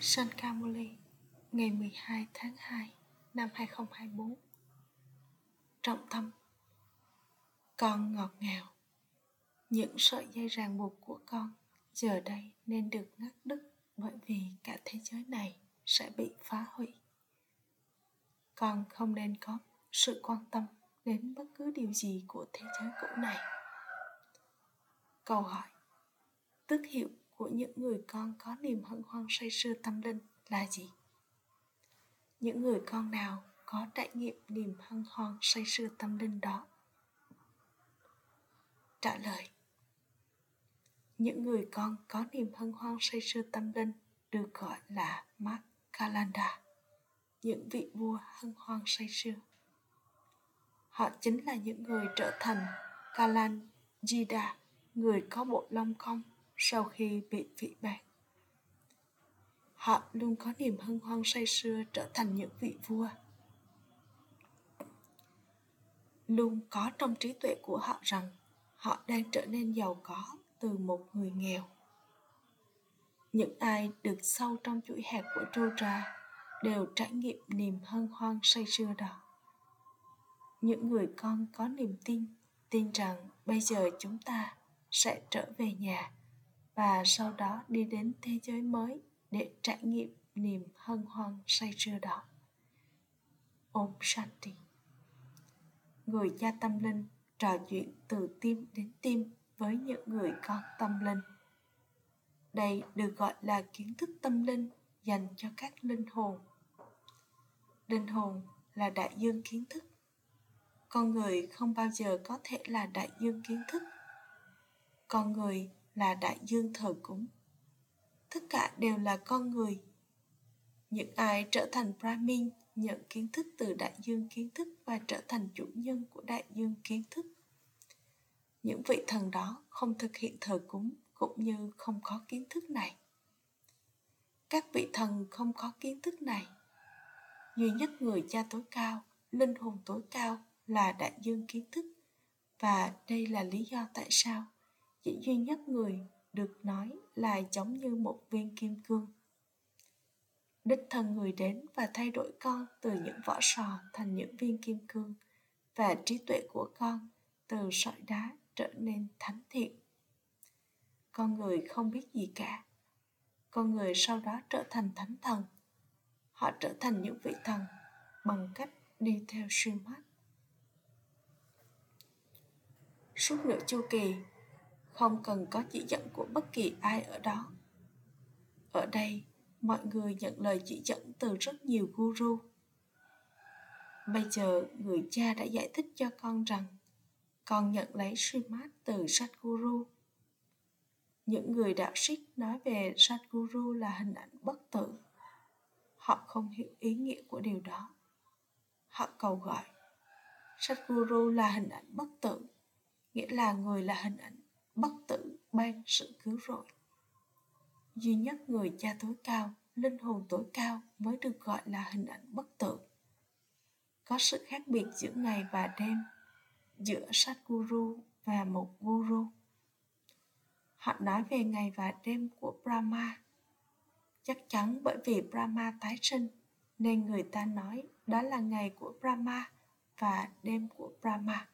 Sankamuli ngày 12 tháng 2 năm 2024 Trọng tâm, Con ngọt ngào Những sợi dây ràng buộc của con giờ đây nên được ngắt đứt bởi vì cả thế giới này sẽ bị phá hủy. Con không nên có sự quan tâm đến bất cứ điều gì của thế giới cũ này. Câu hỏi, Tước hiệu của những người con có niềm hân hoan say sưa tâm linh là gì những người con nào có trải nghiệm niềm hân hoan say sưa tâm linh đó trả lời những người con có niềm hân hoan say sưa tâm linh được gọi là Mark Kalanda, những vị vua hân hoan say sưa. Họ chính là những người trở thành Kalanjida, người có bộ lông cong sau khi bị vị báng. Họ luôn có niềm hân hoan say sưa trở thành những vị vua. Luôn có trong trí tuệ của họ rằng họ đang trở nên giàu có từ một người nghèo. Những ai được sâu trong chuỗi hạt của Rudra đều trải nghiệm niềm hân hoan say sưa đó. Những người con có niềm tin, tin rằng bây giờ chúng ta sẽ trở về nhà và sau đó đi đến thế giới mới để trải nghiệm niềm hân hoan say sưa đó. Om Shanti Người cha tâm linh trò chuyện từ tim đến tim với những người con tâm linh. Đây được gọi là kiến thức tâm linh dành cho các linh hồn. Linh hồn là đại dương kiến thức. Con người không bao giờ có thể là đại dương kiến thức. Con người là đại dương thờ cúng. Tất cả đều là con người. Những ai trở thành brahmin nhận kiến thức từ đại dương kiến thức và trở thành chủ nhân của đại dương kiến thức. Những vị thần đó không thực hiện thờ cúng cũng như không có kiến thức này. Các vị thần không có kiến thức này. Duy nhất người cha tối cao, linh hồn tối cao là đại dương kiến thức. Và đây là lý do tại sao chỉ duy nhất người được nói là giống như một viên kim cương. Đích thân người đến và thay đổi con từ những vỏ sò thành những viên kim cương và trí tuệ của con từ sỏi đá trở nên thánh thiện. Con người không biết gì cả. Con người sau đó trở thành thánh thần. Họ trở thành những vị thần bằng cách đi theo Srimad. Suốt nửa chu kỳ, không cần có chỉ dẫn của bất kỳ ai ở đó ở đây mọi người nhận lời chỉ dẫn từ rất nhiều guru bây giờ người cha đã giải thích cho con rằng con nhận lấy Srimad từ sadhguru. Những người đạo Sikh nói về sadhguru là hình ảnh bất tử. Họ không hiểu ý nghĩa của điều đó. Họ cầu gọi sadhguru là hình ảnh bất tử, nghĩa là người là hình ảnh bất tử ban sự cứu rỗi. Duy nhất người cha tối cao, linh hồn tối cao mới được gọi là hình ảnh bất tử. Có sự khác biệt giữa ngày và đêm, giữa Satguru và một guru. Họ nói về ngày và đêm của Brahma. Chắc chắn bởi vì Brahma tái sinh, nên người ta nói đó là ngày của Brahma và đêm của Brahma.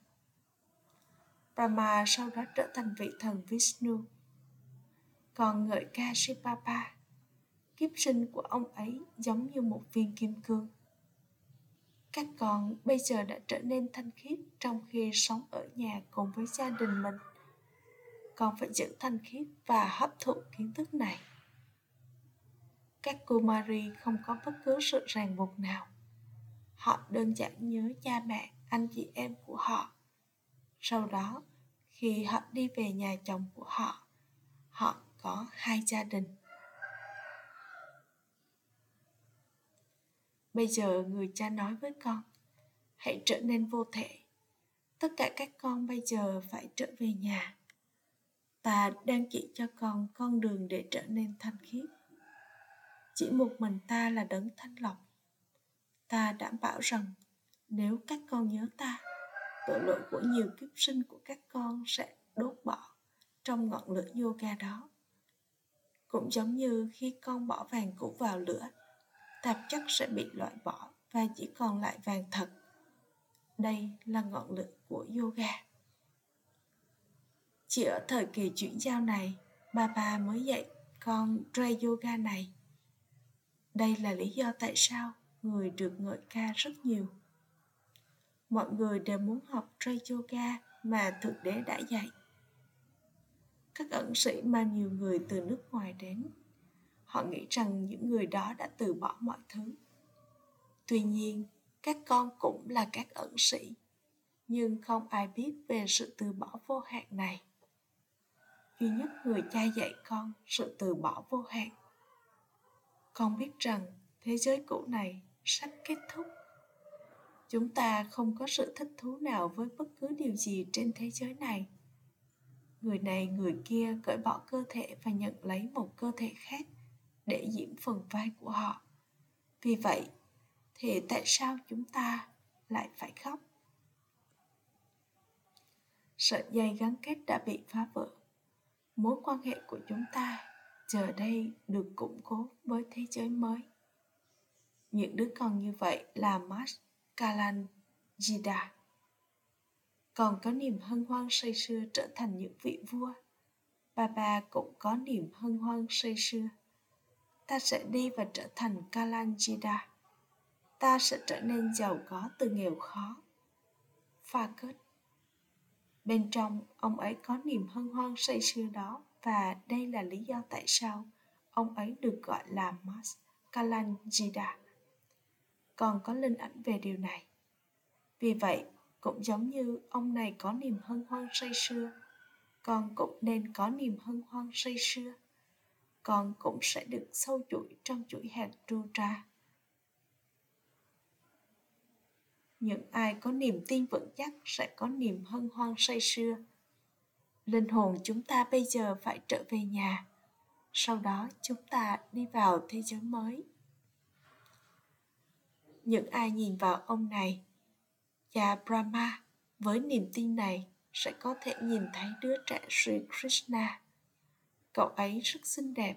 Brahma sau đó trở thành vị thần Vishnu. Còn ngợi ca Shivapa, kiếp sinh của ông ấy giống như một viên kim cương. Các con bây giờ đã trở nên thanh khiết trong khi sống ở nhà cùng với gia đình mình. Con phải giữ thanh khiết và hấp thụ kiến thức này. Các cô không có bất cứ sự ràng buộc nào. Họ đơn giản nhớ cha mẹ, anh chị em của họ sau đó, khi họ đi về nhà chồng của họ, họ có hai gia đình. Bây giờ người cha nói với con, hãy trở nên vô thể. Tất cả các con bây giờ phải trở về nhà. Ta đang chỉ cho con con đường để trở nên thanh khiết. Chỉ một mình ta là đấng thanh lọc. Ta đảm bảo rằng nếu các con nhớ ta, tội lỗi của nhiều kiếp sinh của các con sẽ đốt bỏ trong ngọn lửa yoga đó cũng giống như khi con bỏ vàng cũ vào lửa, tạp chất sẽ bị loại bỏ và chỉ còn lại vàng thật đây là ngọn lửa của yoga chỉ ở thời kỳ chuyển giao này, bà bà mới dạy con tre Yoga này. Đây là lý do tại sao người được ngợi ca rất nhiều. Mọi người đều muốn học tray Yoga mà Thượng Đế đã dạy. Các ẩn sĩ mà nhiều người từ nước ngoài đến, họ nghĩ rằng những người đó đã từ bỏ mọi thứ. Tuy nhiên, các con cũng là các ẩn sĩ, nhưng không ai biết về sự từ bỏ vô hạn này duy nhất người cha dạy con sự từ bỏ vô hạn con biết rằng thế giới cũ này sắp kết thúc chúng ta không có sự thích thú nào với bất cứ điều gì trên thế giới này. Người này, người kia cởi bỏ cơ thể và nhận lấy một cơ thể khác để diễn phần vai của họ. Vì vậy, thì tại sao chúng ta lại phải khóc? Sợi dây gắn kết đã bị phá vỡ. Mối quan hệ của chúng ta giờ đây được củng cố với thế giới mới. Những đứa con như vậy là Mas Kalanjida còn có niềm hân hoan say sưa trở thành những vị vua. Bà bà cũng có niềm hân hoan say sưa. Ta sẽ đi và trở thành Kalanjida ta sẽ trở nên giàu có từ nghèo khó. Pha kết. Bên trong, ông ấy có niềm hân hoan say sưa đó và đây là lý do tại sao ông ấy được gọi là Mas Kalanjida. Còn có linh ảnh về điều này. Vì vậy, cũng giống như ông này có niềm hân hoan say sưa, con cũng nên có niềm hân hoan say sưa. Con cũng sẽ được sâu chuỗi trong chuỗi hạt tru tra những ai có niềm tin vững chắc sẽ có niềm hân hoan say sưa linh hồn chúng ta bây giờ phải trở về nhà sau đó chúng ta đi vào thế giới mới những ai nhìn vào ông này cha brahma với niềm tin này sẽ có thể nhìn thấy đứa trẻ Sri Krishna. Cậu ấy rất xinh đẹp.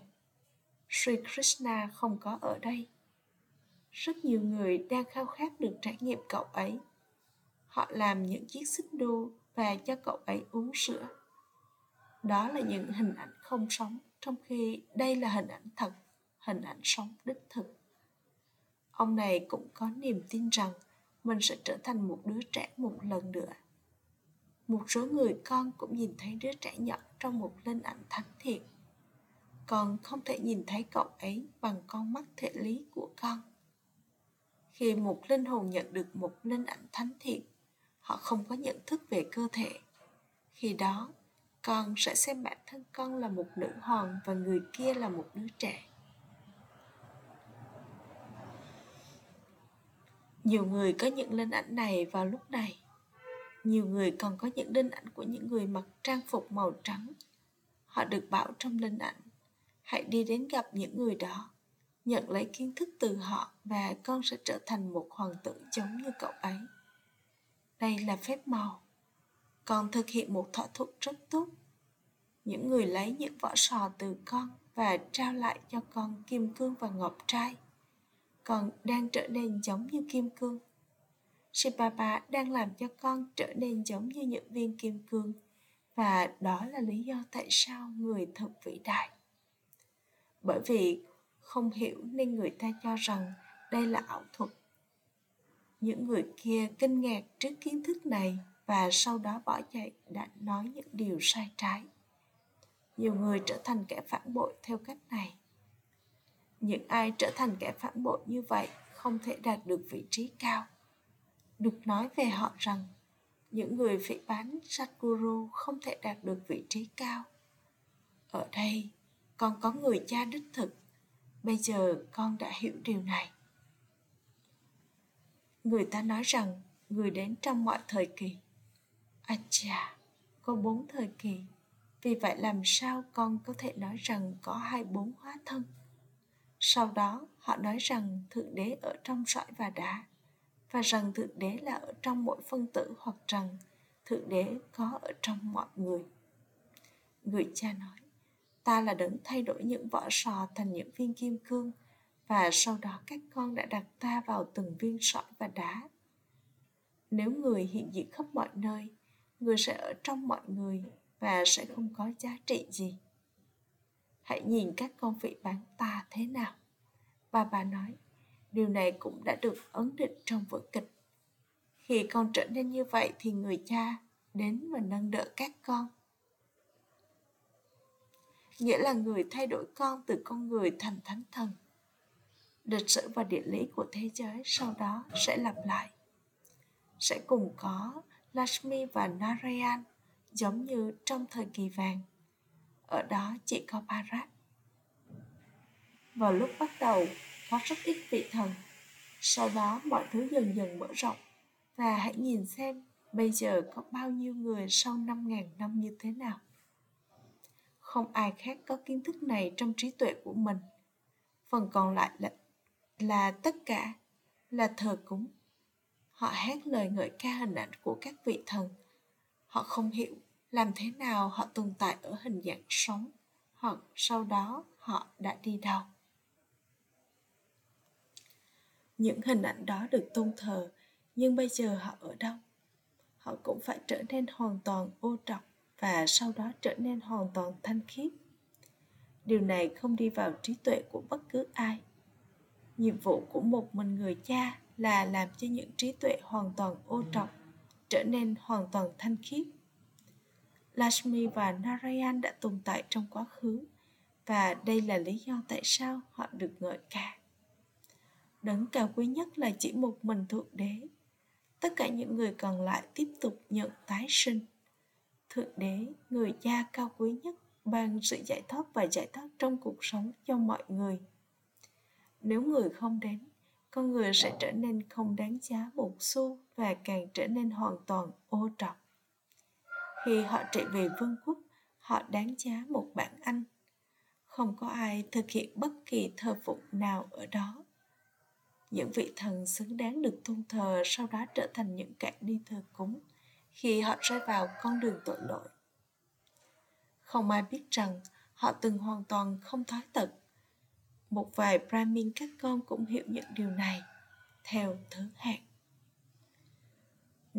Sri Krishna không có ở đây rất nhiều người đang khao khát được trải nghiệm cậu ấy họ làm những chiếc xích đu và cho cậu ấy uống sữa đó là những hình ảnh không sống trong khi đây là hình ảnh thật, hình ảnh sống đích thực ông này cũng có niềm tin rằng mình sẽ trở thành một đứa trẻ một lần nữa. Một số người con cũng nhìn thấy đứa trẻ nhỏ trong một linh ảnh thánh thiện. Con không thể nhìn thấy cậu ấy bằng con mắt thể lý của con. Khi một linh hồn nhận được một linh ảnh thánh thiện, họ không có nhận thức về cơ thể. Khi đó, con sẽ xem bản thân con là một nữ hoàng và người kia là một đứa trẻ. Nhiều người có những linh ảnh này vào lúc này. Nhiều người còn có những linh ảnh của những người mặc trang phục màu trắng. Họ được bảo trong linh ảnh, hãy đi đến gặp những người đó. Nhận lấy kiến thức từ họ và con sẽ trở thành một hoàng tử giống như cậu ấy. Đây là phép màu. Con thực hiện một thỏa thuận rất tốt. Những người lấy những vỏ sò từ con và trao lại cho con kim cương và ngọc trai con đang trở nên giống như kim cương. Shibaba đang làm cho con trở nên giống như những viên kim cương, và đó là lý do tại sao người thật vĩ đại. Bởi vì không hiểu nên người ta cho rằng đây là ảo thuật. Những người kia kinh ngạc trước kiến thức này và sau đó bỏ chạy đã nói những điều sai trái. Nhiều người trở thành kẻ phản bội theo cách này những ai trở thành kẻ phản bội như vậy không thể đạt được vị trí cao. Được nói về họ rằng những người phỉ bán Sadhguru không thể đạt được vị trí cao. Ở đây, còn có người cha đích thực. Bây giờ con đã hiểu điều này. Người ta nói rằng người đến trong mọi thời kỳ. À chà có bốn thời kỳ. Vì vậy làm sao con có thể nói rằng có hai bốn hóa thân? Sau đó, họ nói rằng thượng đế ở trong sỏi và đá, và rằng thượng đế là ở trong mỗi phân tử hoặc rằng thượng đế có ở trong mọi người. Người cha nói, ta là đấng thay đổi những vỏ sò thành những viên kim cương, và sau đó các con đã đặt ta vào từng viên sỏi và đá. Nếu người hiện diện khắp mọi nơi, người sẽ ở trong mọi người và sẽ không có giá trị gì hãy nhìn các con vị bán ta thế nào. Và bà nói, điều này cũng đã được ấn định trong vở kịch. Khi con trở nên như vậy thì người cha đến và nâng đỡ các con. Nghĩa là người thay đổi con từ con người thành thánh thần. Lịch sử và địa lý của thế giới sau đó sẽ lặp lại. Sẽ cùng có Lashmi và Narayan giống như trong thời kỳ vàng ở đó chỉ có Bharat vào lúc bắt đầu có rất ít vị thần sau đó mọi thứ dần dần mở rộng và hãy nhìn xem bây giờ có bao nhiêu người sau 5.000 năm như thế nào. Không ai khác có kiến thức này trong trí tuệ của mình. Phần còn lại là, là tất cả là thờ cúng. Họ hát lời ngợi ca hình ảnh của các vị thần. Họ không hiểu làm thế nào họ tồn tại ở hình dạng sống hoặc sau đó họ đã đi đâu. Những hình ảnh đó được tôn thờ, nhưng bây giờ họ ở đâu? Họ cũng phải trở nên hoàn toàn ô trọc và sau đó trở nên hoàn toàn thanh khiết. Điều này không đi vào trí tuệ của bất cứ ai. Nhiệm vụ của một mình người cha là làm cho những trí tuệ hoàn toàn ô trọc trở nên hoàn toàn thanh khiết. Lashmi và Narayan đã tồn tại trong quá khứ, và đây là lý do tại sao họ được ngợi ca. Đấng cao quý nhất là chỉ một mình thượng đế. Tất cả những người còn lại tiếp tục nhận tái sinh. Thượng đế, người cha cao quý nhất, ban sự giải thoát và giải thoát trong cuộc sống cho mọi người. Nếu người không đến, con người sẽ trở nên không đáng giá một xu và càng trở nên hoàn toàn ô trọc khi họ chạy về vương quốc, họ đáng giá một bản anh. Không có ai thực hiện bất kỳ thờ phụng nào ở đó. Những vị thần xứng đáng được tôn thờ sau đó trở thành những kẻ đi thờ cúng khi họ rơi vào con đường tội lỗi. Không ai biết rằng họ từng hoàn toàn không thói tật. Một vài brahmin các con cũng hiểu những điều này. Theo thứ hạng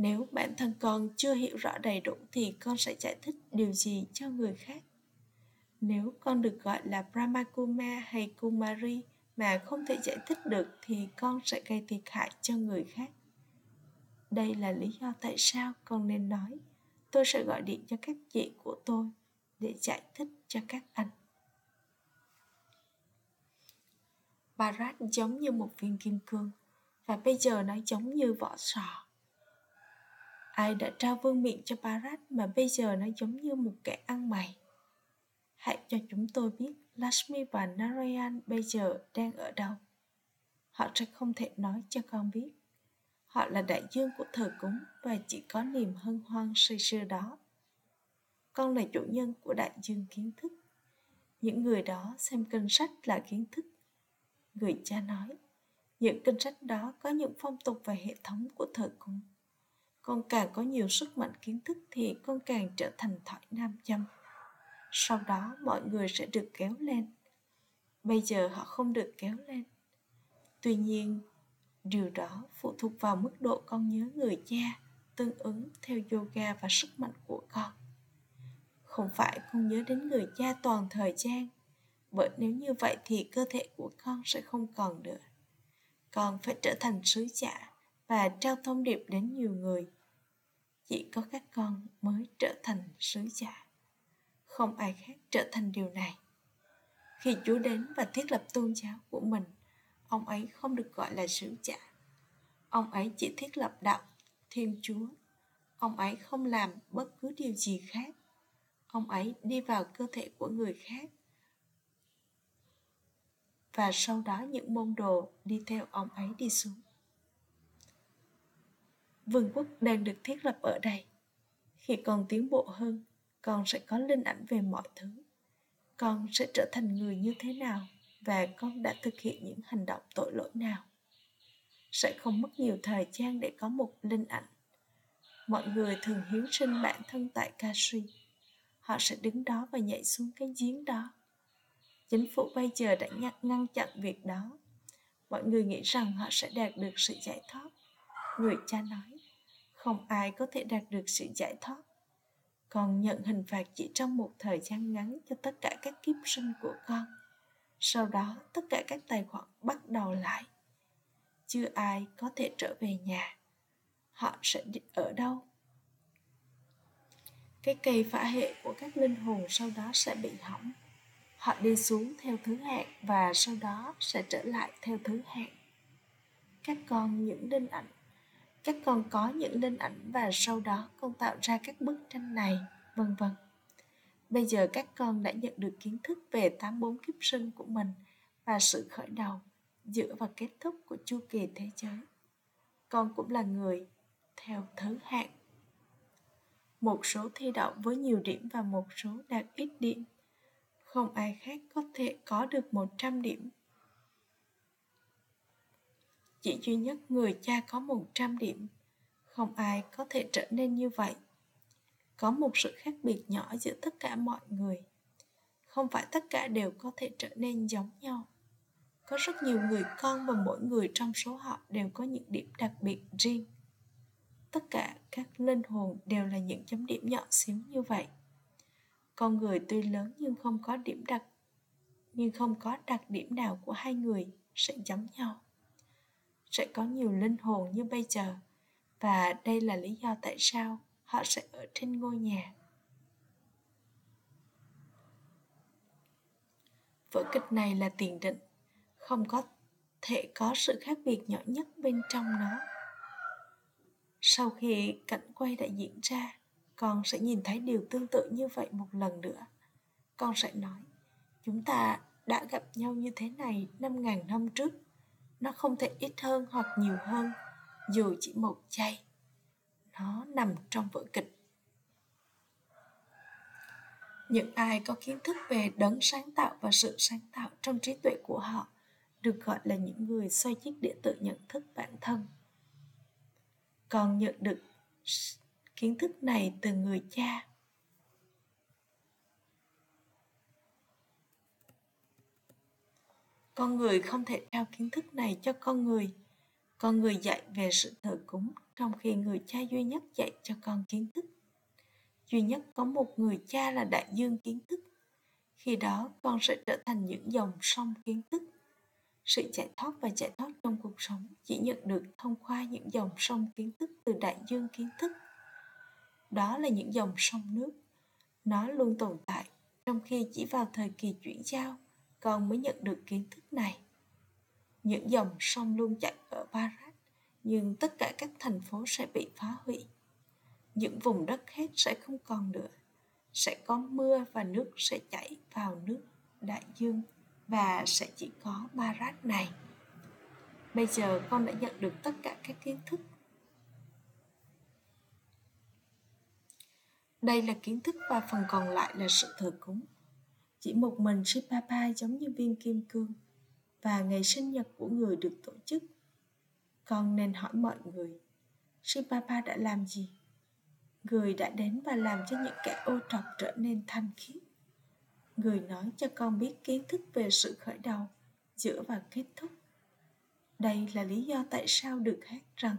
nếu bản thân con chưa hiểu rõ đầy đủ thì con sẽ giải thích điều gì cho người khác. Nếu con được gọi là brahmakuma hay kumari mà không thể giải thích được thì con sẽ gây thiệt hại cho người khác. Đây là lý do tại sao con nên nói, tôi sẽ gọi điện cho các chị của tôi để giải thích cho các anh. Barat giống như một viên kim cương và bây giờ nó giống như vỏ sò. Ai đã trao vương miệng cho Barat mà bây giờ nó giống như một kẻ ăn mày. Hãy cho chúng tôi biết Lashmi và Narayan bây giờ đang ở đâu. Họ sẽ không thể nói cho con biết. Họ là đại dương của thờ cúng và chỉ có niềm hân hoan say sưa đó. Con là chủ nhân của đại dương kiến thức. Những người đó xem kinh sách là kiến thức. Người cha nói, những kinh sách đó có những phong tục và hệ thống của thờ cúng. Con càng có nhiều sức mạnh kiến thức thì con càng trở thành thỏi nam châm. Sau đó, mọi người sẽ được kéo lên. Bây giờ họ không được kéo lên. Tuy nhiên, điều đó phụ thuộc vào mức độ con nhớ người cha tương ứng theo yoga và sức mạnh của con. Không phải con nhớ đến người cha toàn thời gian, bởi nếu như vậy thì cơ thể của con sẽ không còn nữa. Con phải trở thành sứ giả và trao thông điệp đến nhiều người. Chỉ có các con mới trở thành sứ giả. Không ai khác trở thành điều này. Khi chúa đến và thiết lập tôn giáo của mình, ông ấy không được gọi là sứ giả. Ông ấy chỉ thiết lập đạo, thiên chúa. Ông ấy không làm bất cứ điều gì khác. Ông ấy đi vào cơ thể của người khác. Và sau đó những môn đồ đi theo ông ấy đi xuống vương quốc đang được thiết lập ở đây. Khi còn tiến bộ hơn, con sẽ có linh ảnh về mọi thứ. Con sẽ trở thành người như thế nào và con đã thực hiện những hành động tội lỗi nào? Sẽ không mất nhiều thời gian để có một linh ảnh. Mọi người thường hiếu sinh bản thân tại kashi họ sẽ đứng đó và nhảy xuống cái giếng đó. Chính phủ bây giờ đã nhắc ngăn chặn việc đó. Mọi người nghĩ rằng họ sẽ đạt được sự giải thoát. Người cha nói không ai có thể đạt được sự giải thoát. Con nhận hình phạt chỉ trong một thời gian ngắn cho tất cả các kiếp sinh của con. Sau đó, tất cả các tài khoản bắt đầu lại. Chưa ai có thể trở về nhà. Họ sẽ ở đâu? Cái cây phả hệ của các linh hồn sau đó sẽ bị hỏng. Họ đi xuống theo thứ hạng và sau đó sẽ trở lại theo thứ hạng. Các con, những đinh ảnh các con có những linh ảnh và sau đó con tạo ra các bức tranh này, vân vân. Bây giờ các con đã nhận được kiến thức về 84 kiếp sinh của mình và sự khởi đầu giữa và kết thúc của chu kỳ thế giới. Con cũng là người theo thứ hạng. Một số thi đậu với nhiều điểm và một số đạt ít điểm. Không ai khác có thể có được 100 điểm. Chỉ duy nhất người cha có 100 điểm. Không ai có thể trở nên như vậy. Có một sự khác biệt nhỏ giữa tất cả mọi người. Không phải tất cả đều có thể trở nên giống nhau. Có rất nhiều người con và mỗi người trong số họ đều có những điểm đặc biệt riêng. Tất cả các linh hồn đều là những chấm điểm nhỏ xíu như vậy con người tuy lớn nhưng không có điểm đặc, nhưng không có đặc điểm nào của hai người sẽ giống nhau sẽ có nhiều linh hồn như bây giờ, và đây là lý do tại sao họ sẽ ở trên ngôi nhà. Vở kịch này là tiền định, không có thể có sự khác biệt nhỏ nhất bên trong nó. Sau khi cảnh quay đã diễn ra, con sẽ nhìn thấy điều tương tự như vậy một lần nữa. Con sẽ nói, chúng ta đã gặp nhau như thế này năm ngàn năm trước nó không thể ít hơn hoặc nhiều hơn dù chỉ một giây. Nó nằm trong vở kịch. Những ai có kiến thức về đấng sáng tạo và sự sáng tạo trong trí tuệ của họ được gọi là những người xoay chiếc đĩa tự nhận thức bản thân. Còn nhận được kiến thức này từ người cha con người không thể trao kiến thức này cho con người. Con người dạy về sự thờ cúng trong khi người cha duy nhất dạy cho con kiến thức. Duy nhất có một người cha là đại dương kiến thức. Khi đó, con sẽ trở thành những dòng sông kiến thức. Sự giải thoát và giải thoát trong cuộc sống chỉ nhận được thông qua những dòng sông kiến thức từ đại dương kiến thức. Đó là những dòng sông nước. Nó luôn tồn tại trong khi chỉ vào thời kỳ chuyển giao con mới nhận được kiến thức này. Những dòng sông luôn chạy ở Barat, nhưng tất cả các thành phố sẽ bị phá hủy. Những vùng đất hết sẽ không còn nữa. Sẽ có mưa và nước sẽ chảy vào nước đại dương, và sẽ chỉ có Barat này. Bây giờ con đã nhận được tất cả các kiến thức. Đây là kiến thức và phần còn lại là sự thờ cúng. Chỉ một mình Shipapa giống như viên kim cương và ngày sinh nhật của người được tổ chức. Con nên hỏi mọi người, Shipapa đã làm gì? Người đã đến và làm cho những kẻ ô trọc trở nên thanh khiết. Người nói cho con biết kiến thức về sự khởi đầu, giữa và kết thúc. Đây là lý do tại sao được hát rằng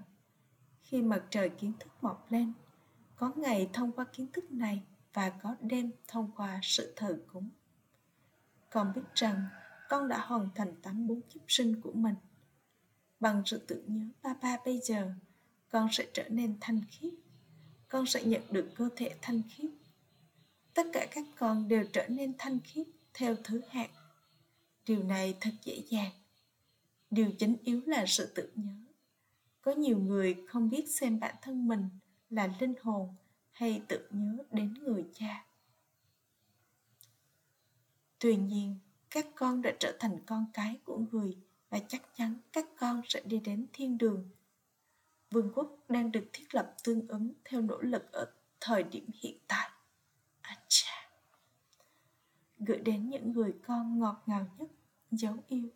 khi mặt trời kiến thức mọc lên, có ngày thông qua kiến thức này và có đêm thông qua sự thờ cúng. Con biết rằng con đã hoàn thành tám bốn kiếp sinh của mình. Bằng sự tự nhớ ba ba bây giờ, con sẽ trở nên thanh khiết. Con sẽ nhận được cơ thể thanh khiết. Tất cả các con đều trở nên thanh khiết theo thứ hạng. Điều này thật dễ dàng. Điều chính yếu là sự tự nhớ. Có nhiều người không biết xem bản thân mình là linh hồn hay tự nhớ đến người cha tuy nhiên các con đã trở thành con cái của người và chắc chắn các con sẽ đi đến thiên đường. Vương quốc đang được thiết lập tương ứng theo nỗ lực ở thời điểm hiện tại. Acha. gửi đến những người con ngọt ngào nhất dấu yêu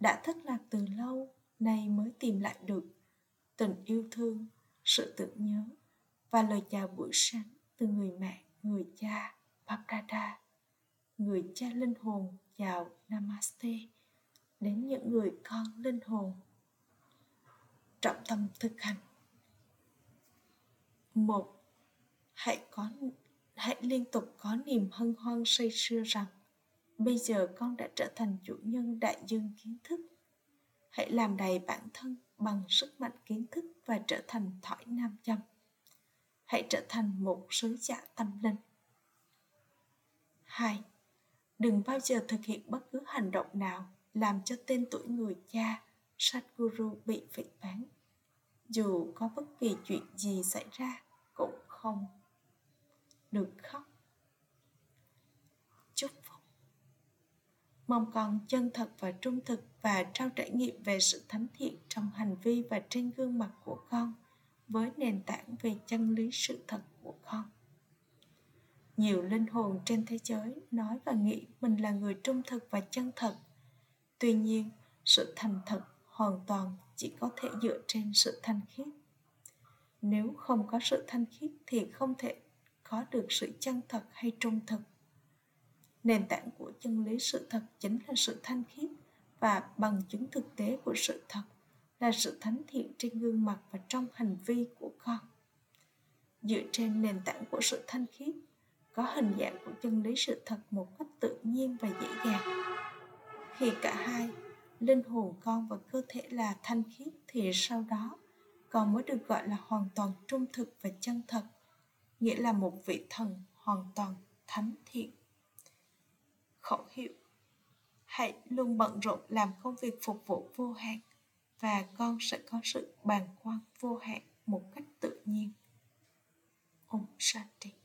đã thất lạc từ lâu nay mới tìm lại được. Tình yêu thương sự tưởng nhớ và lời chào buổi sáng từ người mẹ, người cha, Babrada, người cha linh hồn chào namaste đến những người con linh hồn. Trọng tâm thực hành. Một, hãy có, hãy liên tục có niềm hân hoan say sưa rằng, bây giờ con đã trở thành chủ nhân đại dương kiến thức. Hãy làm đầy bản thân bằng sức mạnh kiến thức và trở thành thỏi nam châm. Hãy trở thành một sứ giả tâm linh. Hai đừng bao giờ thực hiện bất cứ hành động nào làm cho tên tuổi người cha, Sadhguru bị phỉ bán. Dù có bất kỳ chuyện gì xảy ra, cũng không được khóc. Chúc phúc. Mong con chân thật và trung thực và trao trải nghiệm về sự thánh thiện trong hành vi và trên gương mặt của con với nền tảng về chân lý sự thật của con nhiều linh hồn trên thế giới nói và nghĩ mình là người trung thực và chân thật. Tuy nhiên, sự thành thật hoàn toàn chỉ có thể dựa trên sự thanh khiết. Nếu không có sự thanh khiết thì không thể có được sự chân thật hay trung thực. Nền tảng của chân lý sự thật chính là sự thanh khiết và bằng chứng thực tế của sự thật là sự thánh thiện trên gương mặt và trong hành vi của con. Dựa trên nền tảng của sự thanh khiết có hình dạng của chân lý sự thật một cách tự nhiên và dễ dàng. Khi cả hai, linh hồn con và cơ thể là thanh khiết thì sau đó con mới được gọi là hoàn toàn trung thực và chân thật, nghĩa là một vị thần hoàn toàn thánh thiện. Khẩu hiệu, hãy luôn bận rộn làm công việc phục vụ vô hạn và con sẽ có sự bàng quan vô hạn một cách tự nhiên. Om Shanti.